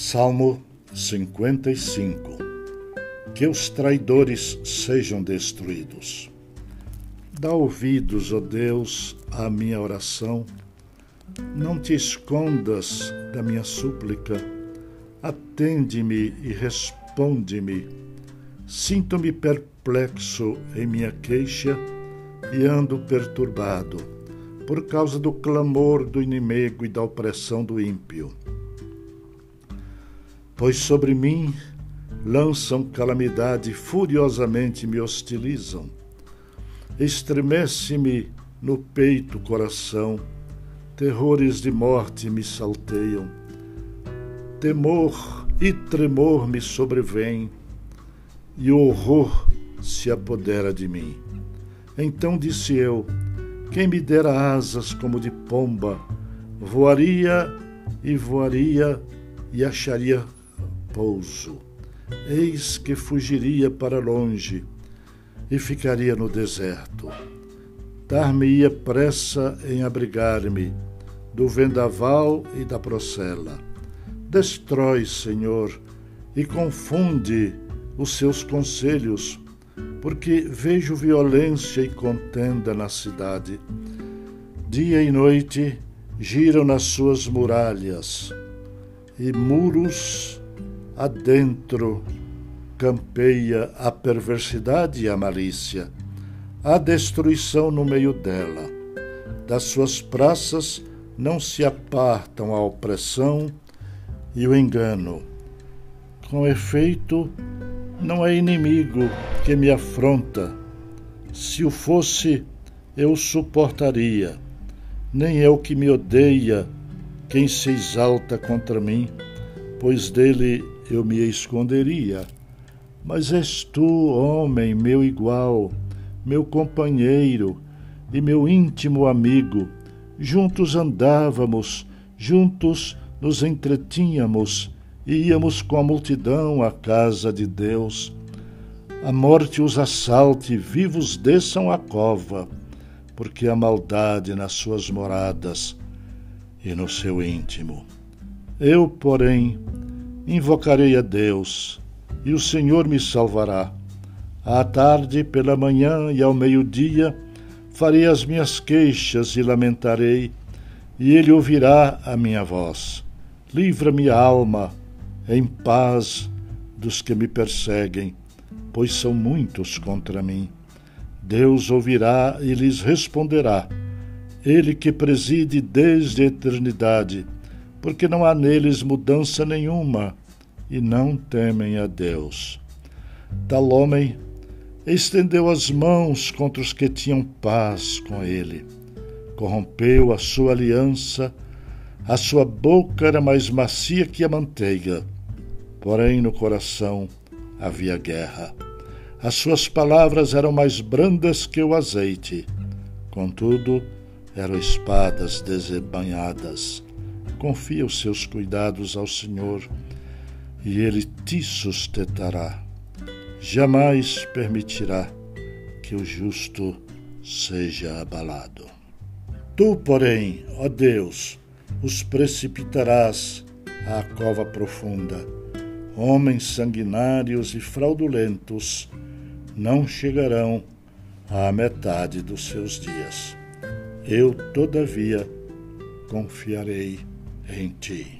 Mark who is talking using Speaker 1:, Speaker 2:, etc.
Speaker 1: Salmo 55 Que os traidores sejam destruídos. Dá ouvidos, ó Deus, à minha oração. Não te escondas da minha súplica. Atende-me e responde-me. Sinto-me perplexo em minha queixa e ando perturbado por causa do clamor do inimigo e da opressão do ímpio pois sobre mim lançam calamidade, furiosamente me hostilizam. Estremece-me no peito o coração, terrores de morte me salteiam. Temor e tremor me sobrevêm, e o horror se apodera de mim. Então disse eu: Quem me dera asas como de pomba, voaria e voaria e acharia pouso. Eis que fugiria para longe e ficaria no deserto. Dar-me-ia pressa em abrigar-me do vendaval e da procela. Destrói, Senhor, e confunde os seus conselhos, porque vejo violência e contenda na cidade. Dia e noite giram nas suas muralhas, e muros adentro campeia a perversidade e a malícia, a destruição no meio dela. Das suas praças não se apartam a opressão e o engano. Com efeito, não é inimigo que me afronta. Se o fosse, eu suportaria. Nem é o que me odeia quem se exalta contra mim, pois dele eu me esconderia. Mas és tu, homem, meu igual, meu companheiro e meu íntimo amigo. Juntos andávamos, juntos nos entretínhamos, íamos com a multidão à casa de Deus. A morte os assalte, vivos desçam à cova, porque a maldade nas suas moradas e no seu íntimo. Eu, porém, invocarei a Deus, e o Senhor me salvará. À tarde, pela manhã e ao meio-dia, farei as minhas queixas e lamentarei, e ele ouvirá a minha voz. Livra-me, alma, em paz dos que me perseguem, pois são muitos contra mim. Deus ouvirá e lhes responderá. Ele que preside desde a eternidade, porque não há neles mudança nenhuma e não temem a Deus. Tal homem estendeu as mãos contra os que tinham paz com ele, corrompeu a sua aliança, a sua boca era mais macia que a manteiga, porém no coração havia guerra. As suas palavras eram mais brandas que o azeite, contudo, eram espadas desembanhadas confia os seus cuidados ao Senhor e Ele te sustentará. Jamais permitirá que o justo seja abalado. Tu, porém, ó Deus, os precipitarás à cova profunda. Homens sanguinários e fraudulentos não chegarão à metade dos seus dias. Eu, todavia, confiarei em ti.